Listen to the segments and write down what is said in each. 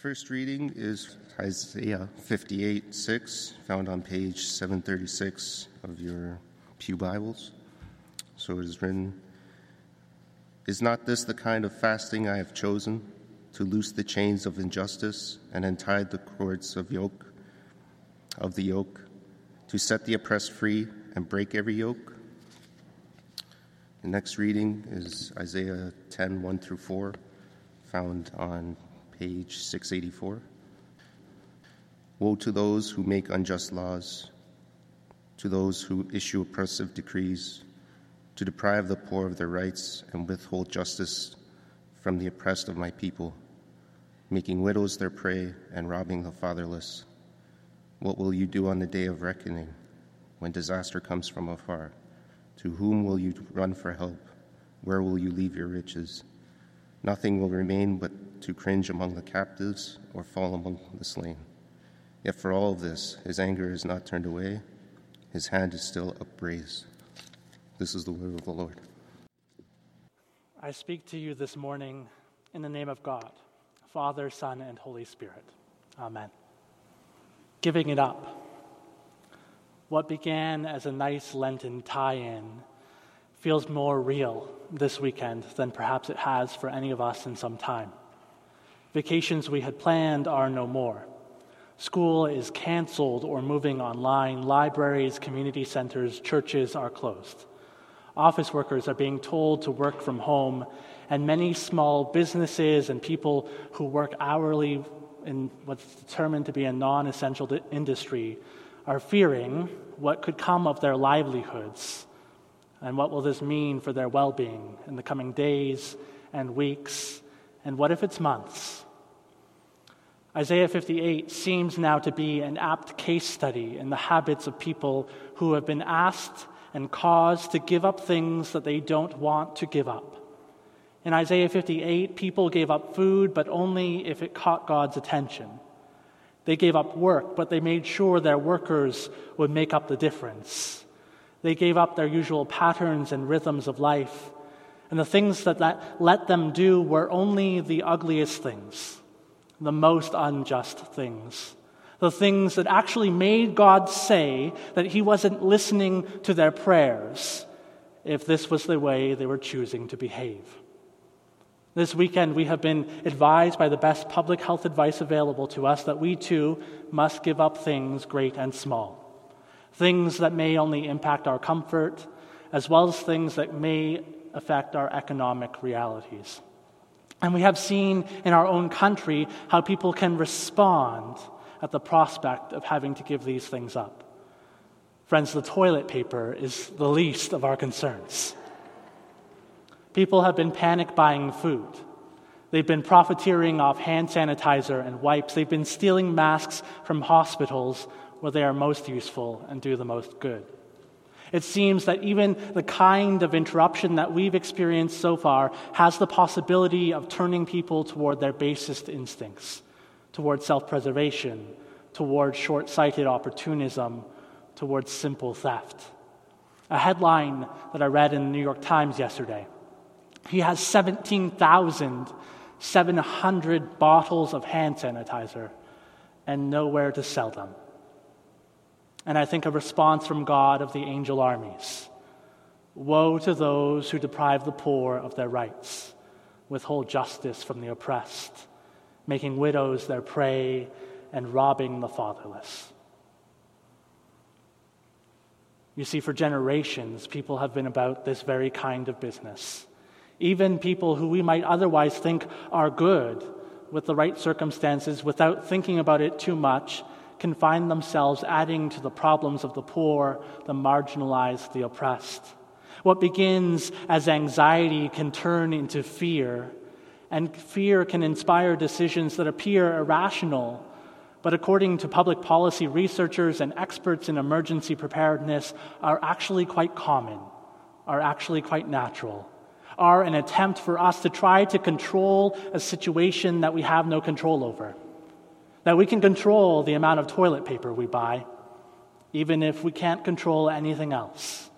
First reading is Isaiah 58 6, found on page 736 of your Pew Bibles. So it is written Is not this the kind of fasting I have chosen to loose the chains of injustice and untie the cords of yoke of the yoke, to set the oppressed free and break every yoke? The next reading is Isaiah 10 1 through 4, found on page 684. Woe to those who make unjust laws, to those who issue oppressive decrees, to deprive the poor of their rights and withhold justice from the oppressed of my people, making widows their prey and robbing the fatherless. What will you do on the day of reckoning, when disaster comes from afar? To whom will you run for help? Where will you leave your riches? Nothing will remain but to cringe among the captives or fall among the slain. Yet for all of this, his anger is not turned away, his hand is still upraised. This is the word of the Lord. I speak to you this morning in the name of God, Father, Son, and Holy Spirit. Amen. Giving it up. What began as a nice Lenten tie in feels more real this weekend than perhaps it has for any of us in some time. Vacations we had planned are no more. School is canceled or moving online. Libraries, community centers, churches are closed. Office workers are being told to work from home, and many small businesses and people who work hourly in what's determined to be a non essential industry are fearing what could come of their livelihoods and what will this mean for their well being in the coming days and weeks, and what if it's months? Isaiah 58 seems now to be an apt case study in the habits of people who have been asked and caused to give up things that they don't want to give up. In Isaiah 58, people gave up food, but only if it caught God's attention. They gave up work, but they made sure their workers would make up the difference. They gave up their usual patterns and rhythms of life, and the things that, that let them do were only the ugliest things, the most unjust things, the things that actually made God say that He wasn't listening to their prayers if this was the way they were choosing to behave. This weekend, we have been advised by the best public health advice available to us that we too must give up things great and small. Things that may only impact our comfort, as well as things that may affect our economic realities. And we have seen in our own country how people can respond at the prospect of having to give these things up. Friends, the toilet paper is the least of our concerns. People have been panic buying food. They've been profiteering off hand sanitizer and wipes. They've been stealing masks from hospitals where they are most useful and do the most good. It seems that even the kind of interruption that we've experienced so far has the possibility of turning people toward their basest instincts, toward self preservation, toward short sighted opportunism, towards simple theft. A headline that I read in the New York Times yesterday he has 17,700 bottles of hand sanitizer and nowhere to sell them. And I think a response from God of the angel armies Woe to those who deprive the poor of their rights, withhold justice from the oppressed, making widows their prey, and robbing the fatherless. You see, for generations, people have been about this very kind of business. Even people who we might otherwise think are good with the right circumstances, without thinking about it too much, can find themselves adding to the problems of the poor, the marginalized, the oppressed. What begins as anxiety can turn into fear, and fear can inspire decisions that appear irrational. But according to public policy researchers and experts in emergency preparedness, are actually quite common, are actually quite natural are an attempt for us to try to control a situation that we have no control over. That we can control the amount of toilet paper we buy, even if we can't control anything else.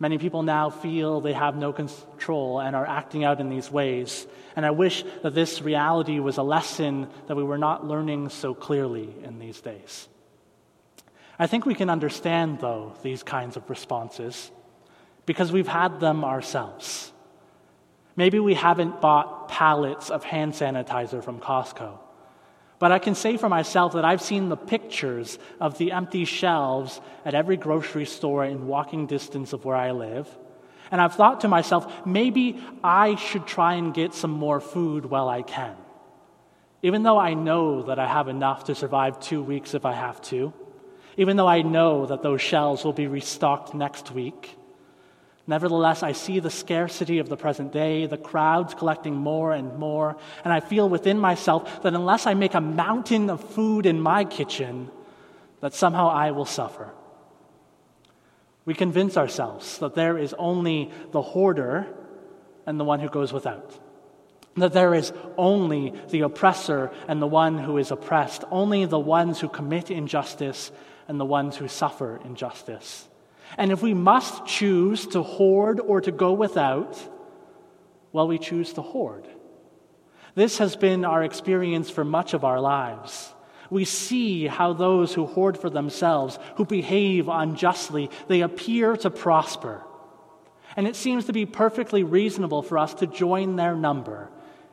Many people now feel they have no control and are acting out in these ways. And I wish that this reality was a lesson that we were not learning so clearly in these days. I think we can understand, though, these kinds of responses because we've had them ourselves. Maybe we haven't bought pallets of hand sanitizer from Costco. But I can say for myself that I've seen the pictures of the empty shelves at every grocery store in walking distance of where I live. And I've thought to myself, maybe I should try and get some more food while I can. Even though I know that I have enough to survive two weeks if I have to, even though I know that those shelves will be restocked next week, Nevertheless, I see the scarcity of the present day, the crowds collecting more and more, and I feel within myself that unless I make a mountain of food in my kitchen, that somehow I will suffer. We convince ourselves that there is only the hoarder and the one who goes without. That there is only the oppressor and the one who is oppressed, only the ones who commit injustice and the ones who suffer injustice. And if we must choose to hoard or to go without, well, we choose to hoard. This has been our experience for much of our lives. We see how those who hoard for themselves, who behave unjustly, they appear to prosper. And it seems to be perfectly reasonable for us to join their number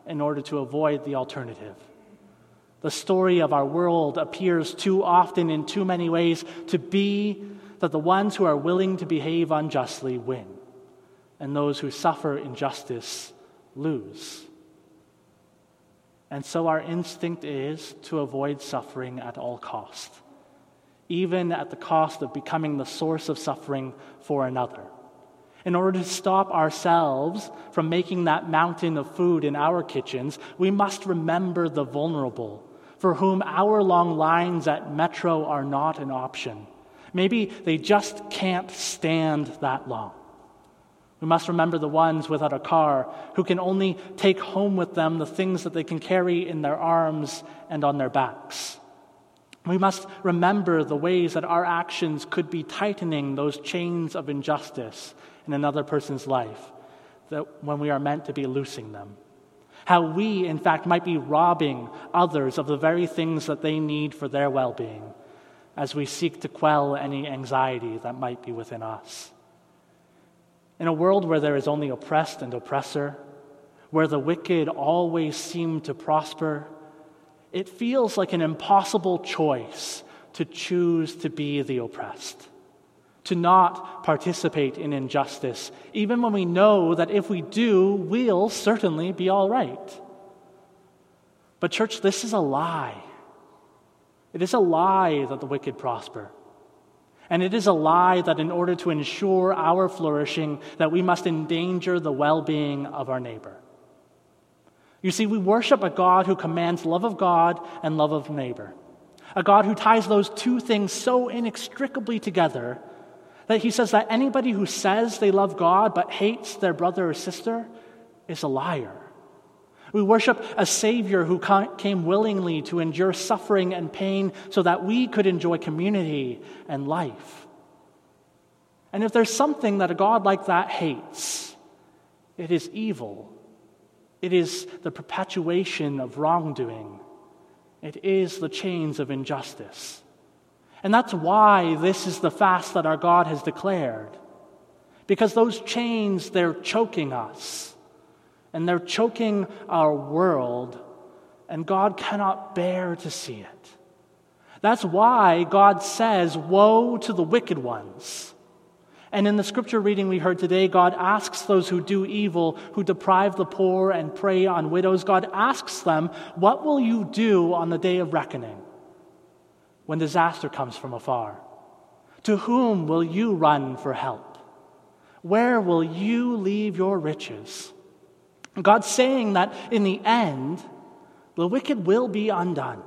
in order to avoid the alternative. The story of our world appears too often in too many ways to be that the ones who are willing to behave unjustly win, and those who suffer injustice lose. And so our instinct is to avoid suffering at all cost, even at the cost of becoming the source of suffering for another. In order to stop ourselves from making that mountain of food in our kitchens, we must remember the vulnerable, for whom hour long lines at Metro are not an option Maybe they just can't stand that long. We must remember the ones without a car who can only take home with them the things that they can carry in their arms and on their backs. We must remember the ways that our actions could be tightening those chains of injustice in another person's life that when we are meant to be loosing them. How we, in fact, might be robbing others of the very things that they need for their well being as we seek to quell any anxiety that might be within us. In a world where there is only oppressed and oppressor, where the wicked always seem to prosper, it feels like an impossible choice to choose to be the oppressed, to not participate in injustice, even when we know that if we do, we'll certainly be all right. But, church, this is a lie. It is a lie that the wicked prosper. And it is a lie that in order to ensure our flourishing, that we must endanger the well-being of our neighbor. You see, we worship a God who commands love of God and love of neighbor. A God who ties those two things so inextricably together that he says that anybody who says they love God but hates their brother or sister is a liar. We worship a Savior who came willingly to endure suffering and pain so that we could enjoy community and life. And if there's something that a God like that hates, it is evil. It is the perpetuation of wrongdoing. It is the chains of injustice. And that's why this is the fast that our God has declared. Because those chains, they're choking us and they're choking our world, and God cannot bear to see it. That's why God says, Woe to the wicked ones. And in the scripture reading we heard today, God asks those who do evil, who deprive the poor and prey on widows, God asks them, What will you do on the day of reckoning when disaster comes from afar? To whom will you run for help? Where will you leave your riches? God's saying that in the end, the wicked will be undone.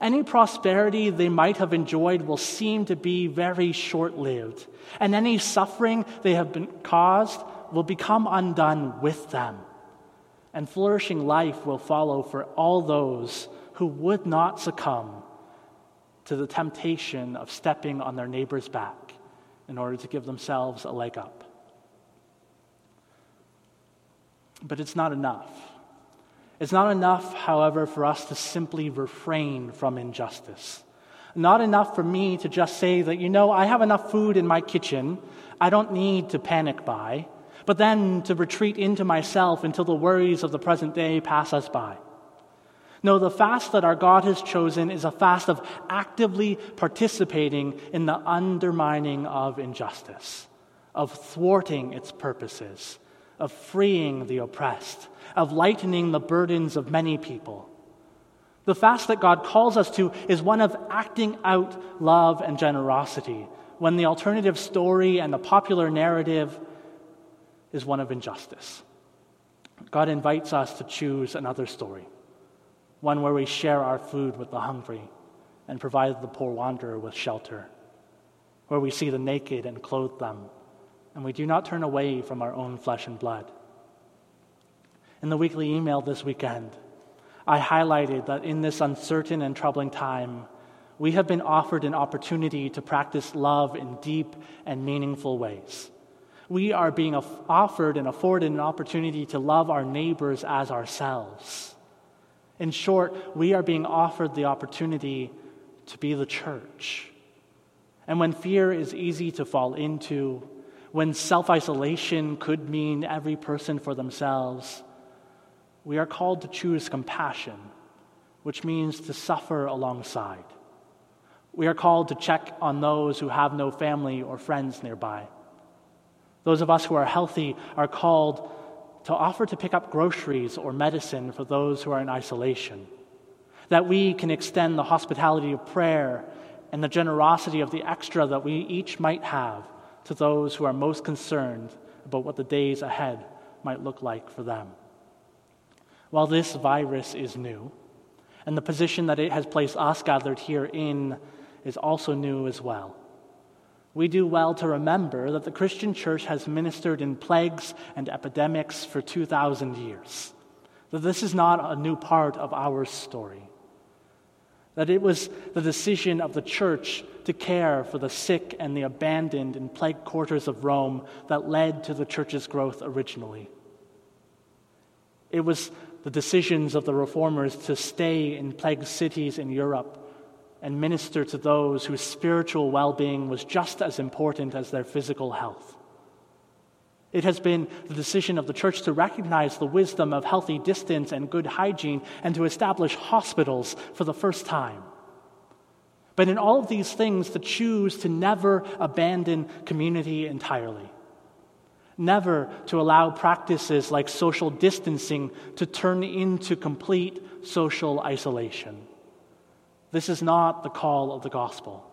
Any prosperity they might have enjoyed will seem to be very short lived, and any suffering they have been caused will become undone with them. And flourishing life will follow for all those who would not succumb to the temptation of stepping on their neighbor's back in order to give themselves a leg up. But it's not enough. It's not enough, however, for us to simply refrain from injustice. Not enough for me to just say that, you know, I have enough food in my kitchen, I don't need to panic buy, but then to retreat into myself until the worries of the present day pass us by. No, the fast that our God has chosen is a fast of actively participating in the undermining of injustice, of thwarting its purposes, of freeing the oppressed, of lightening the burdens of many people. The fast that God calls us to is one of acting out love and generosity, when the alternative story and the popular narrative is one of injustice. God invites us to choose another story, one where we share our food with the hungry and provide the poor wanderer with shelter, where we see the naked and clothe them, and we do not turn away from our own flesh and blood. In the weekly email this weekend, I highlighted that in this uncertain and troubling time, we have been offered an opportunity to practice love in deep and meaningful ways. We are being offered and afforded an opportunity to love our neighbors as ourselves. In short, we are being offered the opportunity to be the church. And when fear is easy to fall into, when self isolation could mean every person for themselves, we are called to choose compassion, which means to suffer alongside. We are called to check on those who have no family or friends nearby. Those of us who are healthy are called to offer to pick up groceries or medicine for those who are in isolation. That we can extend the hospitality of prayer and the generosity of the extra that we each might have to those who are most concerned about what the days ahead might look like for them. While this virus is new, and the position that it has placed us gathered here in is also new as well. We do well to remember that the Christian church has ministered in plagues and epidemics for 2,000 years. That this is not a new part of our story. That it was the decision of the church to care for the sick and the abandoned in plague quarters of Rome that led to the church's growth originally. It was the decisions of the reformers to stay in plagued cities in Europe and minister to those whose spiritual well being was just as important as their physical health. It has been the decision of the church to recognize the wisdom of healthy distance and good hygiene and to establish hospitals for the first time. But in all of these things, to choose to never abandon community entirely never to allow practices like social distancing to turn into complete social isolation. This is not the call of the gospel.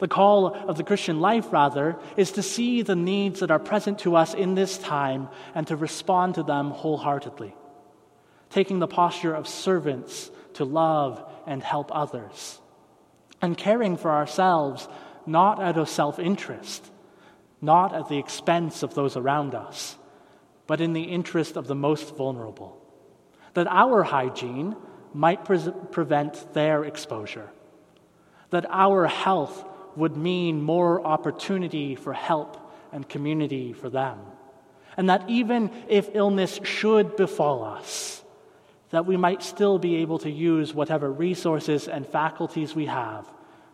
The call of the Christian life, rather, is to see the needs that are present to us in this time and to respond to them wholeheartedly, taking the posture of servants to love and help others, and caring for ourselves not out of self interest not at the expense of those around us, but in the interest of the most vulnerable. That our hygiene might pre- prevent their exposure. That our health would mean more opportunity for help and community for them. And that even if illness should befall us, that we might still be able to use whatever resources and faculties we have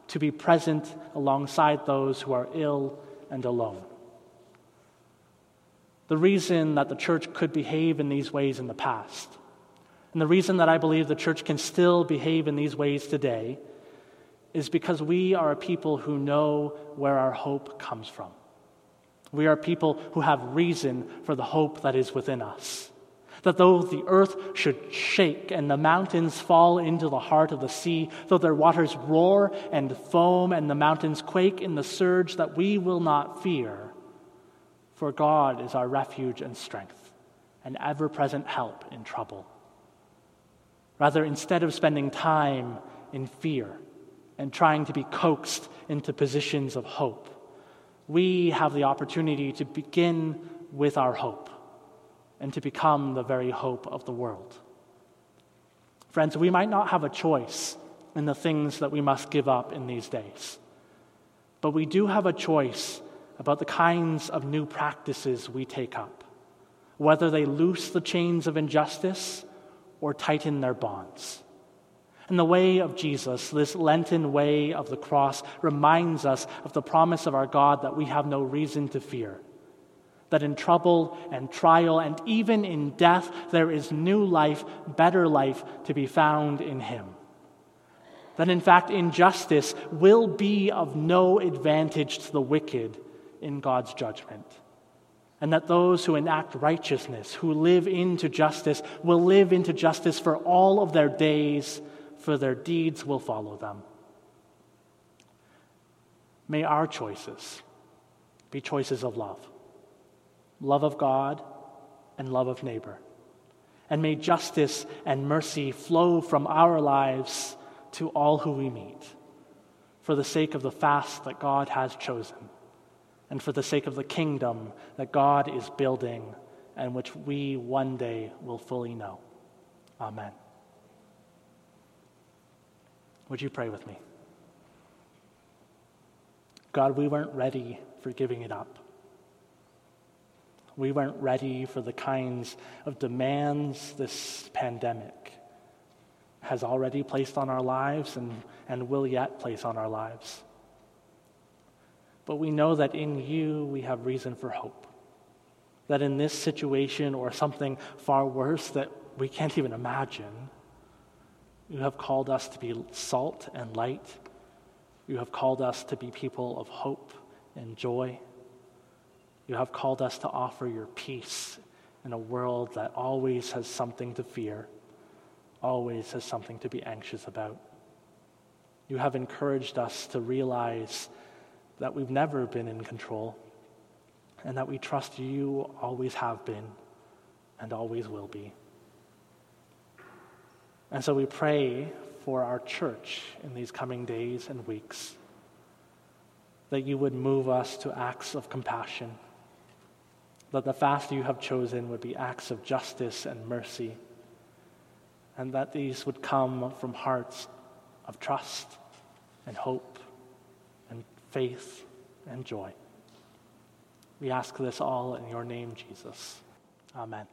to be present alongside those who are ill and alone. The reason that the church could behave in these ways in the past, and the reason that I believe the church can still behave in these ways today, is because we are a people who know where our hope comes from. We are people who have reason for the hope that is within us. That though the earth should shake and the mountains fall into the heart of the sea, though their waters roar and foam and the mountains quake in the surge, that we will not fear, for God is our refuge and strength, an ever present help in trouble. Rather, instead of spending time in fear and trying to be coaxed into positions of hope, we have the opportunity to begin with our hope and to become the very hope of the world. Friends, we might not have a choice in the things that we must give up in these days, but we do have a choice about the kinds of new practices we take up, whether they loose the chains of injustice or tighten their bonds. And the way of Jesus, this Lenten way of the cross, reminds us of the promise of our God that we have no reason to fear. That in trouble and trial and even in death, there is new life, better life to be found in Him. That in fact, injustice will be of no advantage to the wicked in God's judgment and that those who enact righteousness, who live into justice, will live into justice for all of their days, for their deeds will follow them. May our choices be choices of love love of God and love of neighbor. And may justice and mercy flow from our lives to all who we meet for the sake of the fast that God has chosen and for the sake of the kingdom that God is building and which we one day will fully know. Amen. Would you pray with me? God, we weren't ready for giving it up. We weren't ready for the kinds of demands this pandemic has already placed on our lives and, and will yet place on our lives. But we know that in you we have reason for hope. That in this situation or something far worse that we can't even imagine, you have called us to be salt and light. You have called us to be people of hope and joy. You have called us to offer your peace in a world that always has something to fear, always has something to be anxious about. You have encouraged us to realize that we've never been in control, and that we trust you always have been and always will be. And so we pray for our church in these coming days and weeks that you would move us to acts of compassion, that the fast you have chosen would be acts of justice and mercy, and that these would come from hearts of trust and hope and faith, and joy. We ask this all in your name, Jesus. Amen.